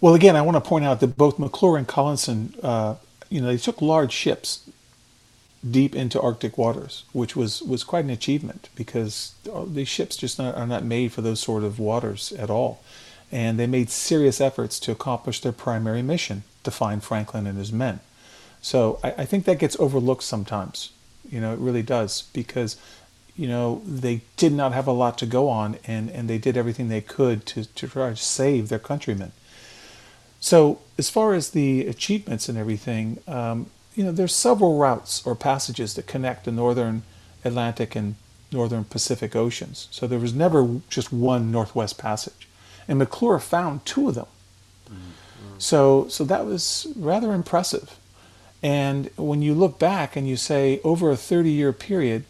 Well, again, I want to point out that both McClure and Collinson, uh, you know, they took large ships deep into Arctic waters, which was, was quite an achievement because these ships just not, are not made for those sort of waters at all. And they made serious efforts to accomplish their primary mission to find Franklin and his men. So I, I think that gets overlooked sometimes. You know, it really does because you know, they did not have a lot to go on and, and they did everything they could to, to try to save their countrymen. So, as far as the achievements and everything, um, you know, there's several routes or passages that connect the northern Atlantic and northern Pacific Oceans. So there was never just one Northwest Passage, and McClure found two of them. Mm-hmm. So, so that was rather impressive. And when you look back and you say over a 30-year period,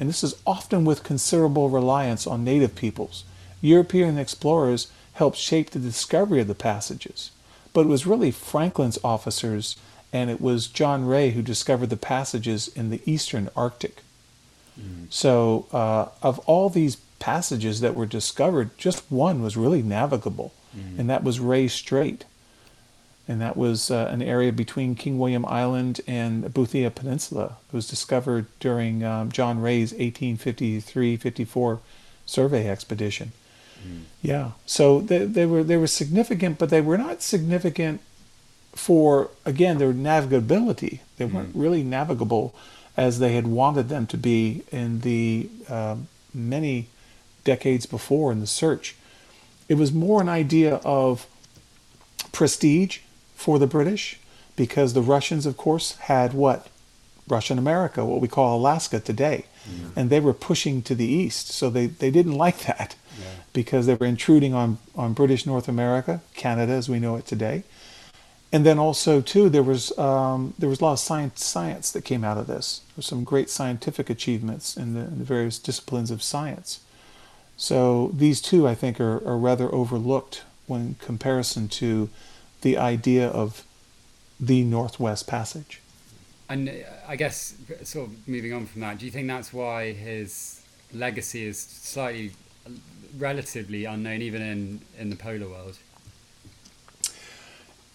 and this is often with considerable reliance on native peoples. European explorers helped shape the discovery of the passages, but it was really Franklin's officers and it was John Rae who discovered the passages in the eastern Arctic. Mm. So, uh, of all these passages that were discovered, just one was really navigable, mm. and that was Rae Strait and that was uh, an area between King William Island and Boothia Peninsula. It was discovered during um, John Rae's 1853-54 survey expedition. Mm. Yeah, so they, they were they were significant, but they were not significant for again their navigability. They weren't really navigable as they had wanted them to be in the uh, many decades before in the search. It was more an idea of prestige for the British because the Russians, of course, had what? Russian America, what we call Alaska today. Mm. And they were pushing to the east. So they, they didn't like that yeah. because they were intruding on, on British North America, Canada as we know it today. And then also too, there was um, there was a lot of science science that came out of this. There some great scientific achievements in the, in the various disciplines of science. So these two, I think, are, are rather overlooked when comparison to the idea of the Northwest Passage. And uh, I guess, sort of moving on from that, do you think that's why his legacy is slightly relatively unknown even in in the polar world.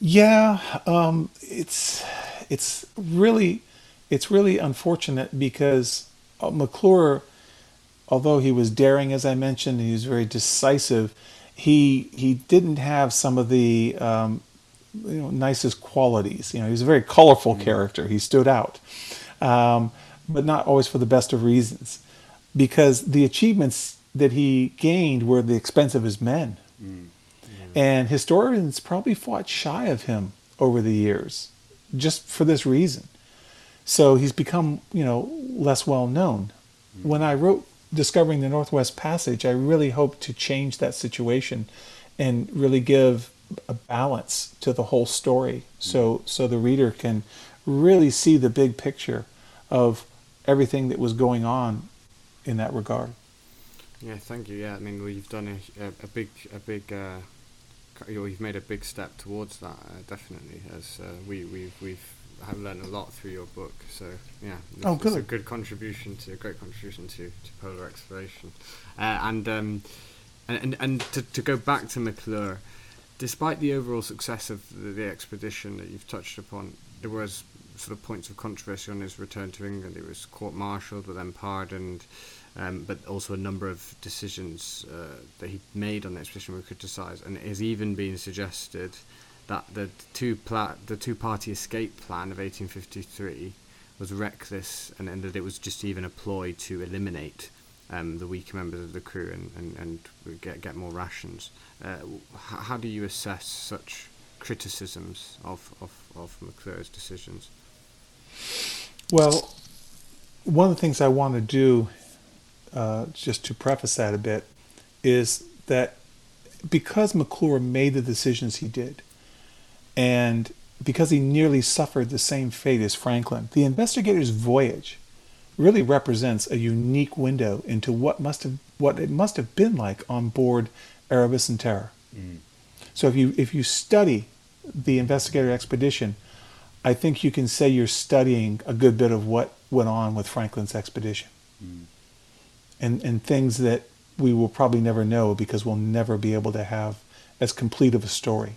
Yeah, um, it's it's really it's really unfortunate because uh, McClure, although he was daring, as I mentioned, he was very decisive. He he didn't have some of the um, you know nicest qualities. You know, he was a very colorful character. He stood out, um, but not always for the best of reasons, because the achievements that he gained were at the expense of his men. And historians probably fought shy of him over the years, just for this reason. So he's become, you know, less well known. When I wrote Discovering the Northwest Passage, I really hoped to change that situation and really give a balance to the whole story so so the reader can really see the big picture of everything that was going on in that regard. Yeah, thank you. Yeah, I mean, you've done a, a, a big, a big, uh, you know, you've made a big step towards that. Uh, definitely, as uh, we we've we've have learned a lot through your book. So yeah, it's, Oh, it's a good. good contribution to a great contribution to, to polar exploration. Uh, and um, and and, and to, to go back to McClure, despite the overall success of the, the expedition that you've touched upon, there was sort of points of controversy on his return to England. He was court-martialed, but then pardoned. Um, but also a number of decisions uh, that he made on the expedition were criticised, and it has even been suggested that the two pla- the two-party escape plan of 1853 was reckless, and, and that it was just even a ploy to eliminate um, the weaker members of the crew and, and, and get get more rations. Uh, how do you assess such criticisms of, of, of McClure's decisions? Well, one of the things I want to do, uh, just to preface that a bit, is that because McClure made the decisions he did, and because he nearly suffered the same fate as Franklin, the investigator's voyage really represents a unique window into what must have what it must have been like on board Erebus and Terror. So if you if you study the investigator expedition, I think you can say you're studying a good bit of what went on with Franklin's expedition. And and things that we will probably never know because we'll never be able to have as complete of a story.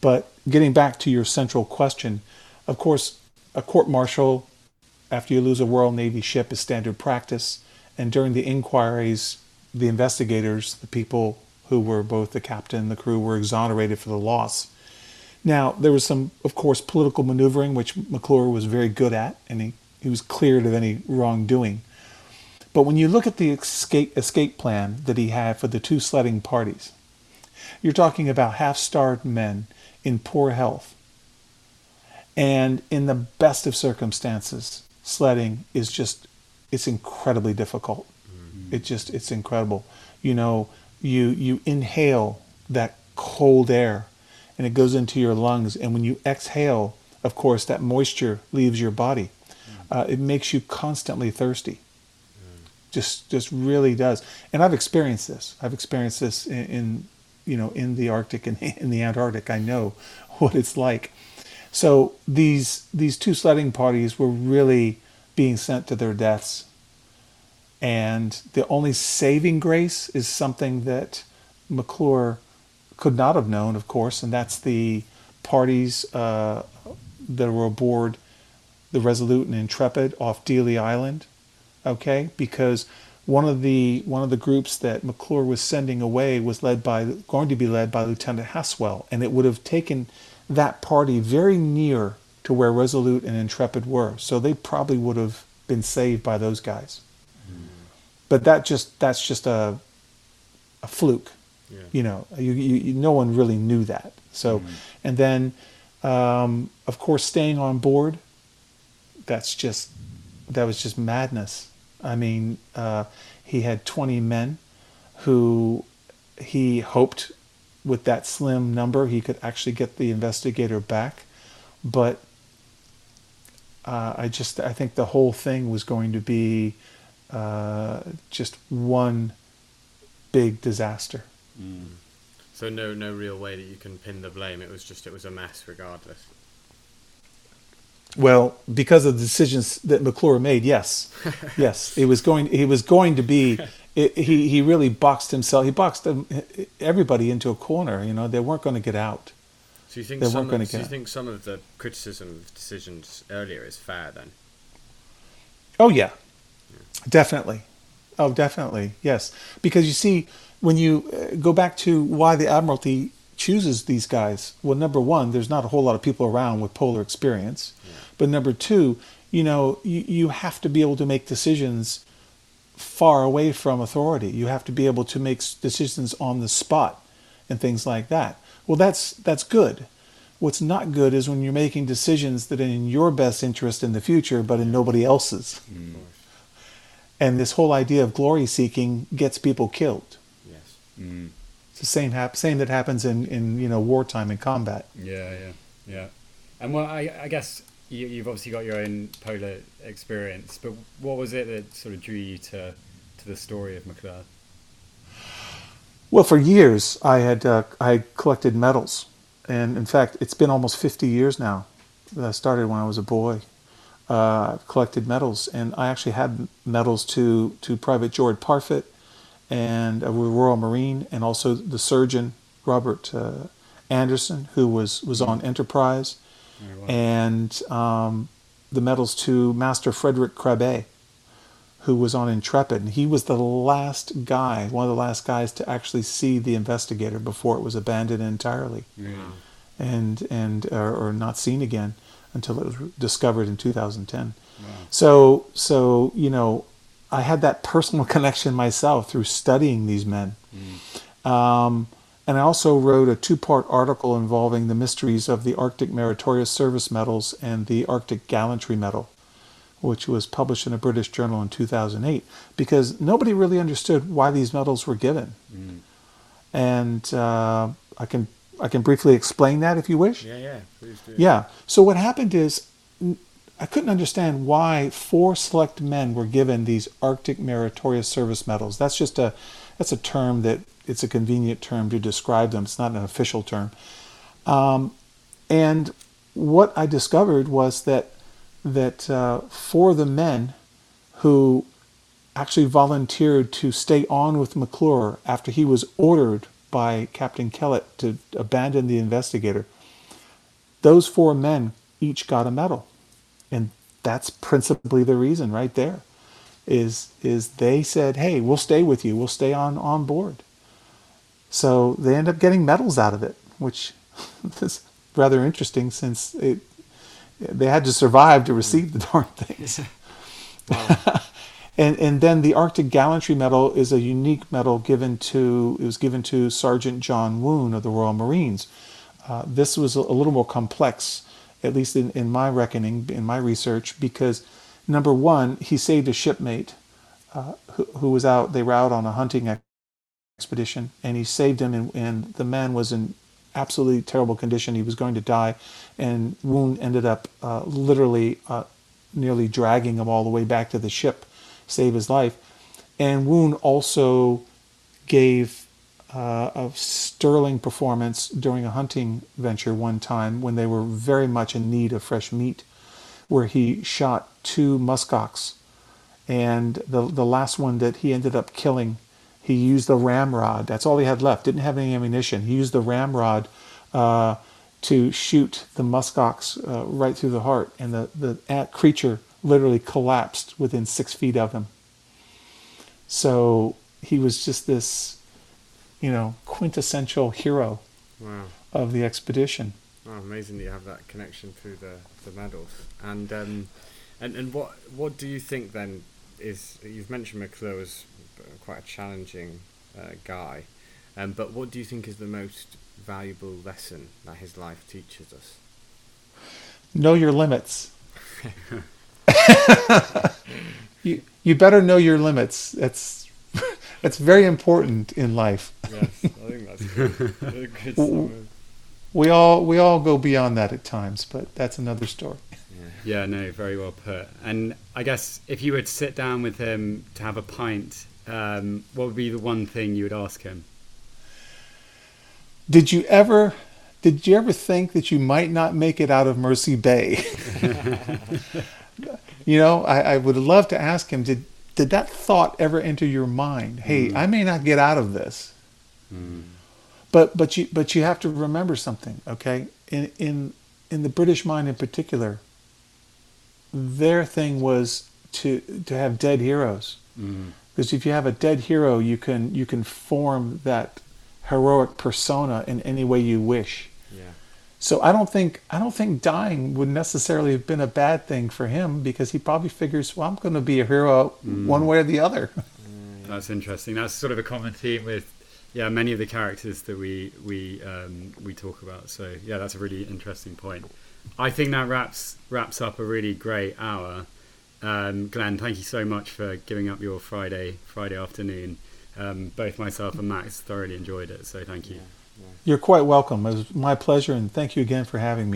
But getting back to your central question, of course, a court martial after you lose a Royal Navy ship is standard practice. And during the inquiries, the investigators, the people who were both the captain and the crew, were exonerated for the loss. Now, there was some, of course, political maneuvering, which McClure was very good at, and he, he was cleared of any wrongdoing. But when you look at the escape, escape plan that he had for the two sledding parties, you're talking about half starved men in poor health. And in the best of circumstances, sledding is just, it's incredibly difficult. It just, it's incredible. You know, you, you inhale that cold air and it goes into your lungs. And when you exhale, of course, that moisture leaves your body. Uh, it makes you constantly thirsty. Just, just really does. And I've experienced this. I've experienced this in, in you know, in the Arctic and in the Antarctic. I know what it's like. So these these two sledding parties were really being sent to their deaths. And the only saving grace is something that McClure could not have known, of course, and that's the parties uh, that were aboard the Resolute and Intrepid off Dealey Island. Okay, because one of the one of the groups that McClure was sending away was led by going to be led by Lieutenant Haswell, and it would have taken that party very near to where Resolute and Intrepid were. So they probably would have been saved by those guys. But that just that's just a a fluke. Yeah. You know, you, you, you, no one really knew that. So, and then, um, of course, staying on board. That's just that was just madness. I mean, uh, he had 20 men who he hoped with that slim number he could actually get the investigator back. But uh, I just I think the whole thing was going to be uh, just one big disaster. So no, no real way that you can pin the blame. It was just, it was a mess, regardless. Well, because of the decisions that McClure made, yes, yes, it was going. He was going to be it, he he really boxed himself. He boxed them, everybody into a corner. You know, they weren't going to get out. So you think They some weren't gonna of, so you get- think some of the criticism of decisions earlier is fair then? Oh yeah, definitely. Oh, definitely. Yes, because you see, when you uh, go back to why the Admiralty chooses these guys, well, number one, there's not a whole lot of people around with polar experience, but number two, you know, you, you have to be able to make decisions far away from authority. You have to be able to make decisions on the spot and things like that. Well, that's that's good. What's not good is when you're making decisions that are in your best interest in the future, but in nobody else's. Mm. And this whole idea of glory seeking gets people killed. Yes. Mm. It's the same hap- same that happens in, in you know wartime and combat. Yeah, yeah, yeah. And well, I, I guess you, you've obviously got your own polar experience, but what was it that sort of drew you to to the story of McClure? Well, for years I had uh, I had collected medals, and in fact, it's been almost 50 years now. that I started when I was a boy. Uh, I've collected medals, and I actually had medals to to Private George Parfit, and a Royal Marine, and also the surgeon Robert uh, Anderson, who was was on Enterprise, Oh, wow. and um, the medals to Master Frederick Crabbe, who was on Intrepid. And he was the last guy, one of the last guys to actually see the investigator before it was abandoned entirely Really? and and or, or not seen again until it was discovered in 2010. Wow. So so you know, I had that personal connection myself through studying these men. Um, and I also wrote a two-part article involving the mysteries of the Arctic Meritorious Service Medals and the Arctic Gallantry Medal, which was published in a British journal in 2008, because nobody really understood why these medals were given. And uh, I can I can briefly explain that if you wish. Yeah, yeah. Please do. Yeah. So what happened is I couldn't understand why four select men were given these Arctic Meritorious Service Medals. That's just a that's a term that it's a convenient term to describe them. It's not an official term. Um, and what I discovered was that that uh, for the men who actually volunteered to stay on with McClure after he was ordered by Captain Kellett to abandon the investigator, those four men each got a medal. And that's principally the reason right there is is they said, "Hey, we'll stay with you. We'll stay on on board." So they end up getting medals out of it, which is rather interesting since it they had to survive to receive the darn things. and and then the Arctic Gallantry Medal is a unique medal given to it was given to Sergeant John Woon of the Royal Marines. Uh, this was a, a little more complex, at least in, in my reckoning, in my research, because number one, he saved a shipmate uh, who, who was out. They were out on a hunting expedition, and he saved him, and, and the man was in absolutely terrible condition. He was going to die, and Woon ended up uh, literally uh, nearly dragging him all the way back to the ship, save his life. And Woon also gave uh, a sterling performance during a hunting venture one time when they were very much in need of fresh meat, where he shot two muskox, and the the last one that he ended up killing, he used the ramrod. That's all he had left. Didn't have any ammunition. He used the ramrod uh, to shoot the muskox uh, right through the heart, and the the creature literally collapsed within six feet of him. So he was just this, you know, quintessential hero Wow. of the expedition. Oh, amazing that you have that connection through the, the medals. And um, and and what what do you think then is you've mentioned McClure as quite a challenging uh, guy, um, but what do you think is the most valuable lesson that his life teaches us? Know your limits. you you better know your limits. That's that's very important in life. Yes, I think that's good. a good. We all we all go beyond that at times, but that's another story. Yeah. Yeah, no, very well put. And I guess if you were to sit down with him to have a pint, um, what would be the one thing you would ask him? Did you ever did you ever think that you might not make it out of Mercy Bay? you know, I, I would love to ask him, did did that thought ever enter your mind? Hey, mm. I may not get out of this. Mm. But but you but you have to remember something, okay? In in in the British mind in particular, their thing was to to have dead heroes. Mm. Because if you have a dead hero, you can you can form that heroic persona in any way you wish. Yeah. So I don't think I don't think dying would necessarily have been a bad thing for him because he probably figures, well, I'm going to be a hero one way or the other. That's interesting. That's sort of a common theme with yeah many of the characters that we we um, we talk about. So yeah, that's a really interesting point. I think that wraps wraps up a really great hour. Um, Glenn, thank you so much for giving up your Friday Friday afternoon. Um, both myself and Max thoroughly enjoyed it, so thank you. Yeah. You're quite welcome. It was my pleasure, and thank you again for having me.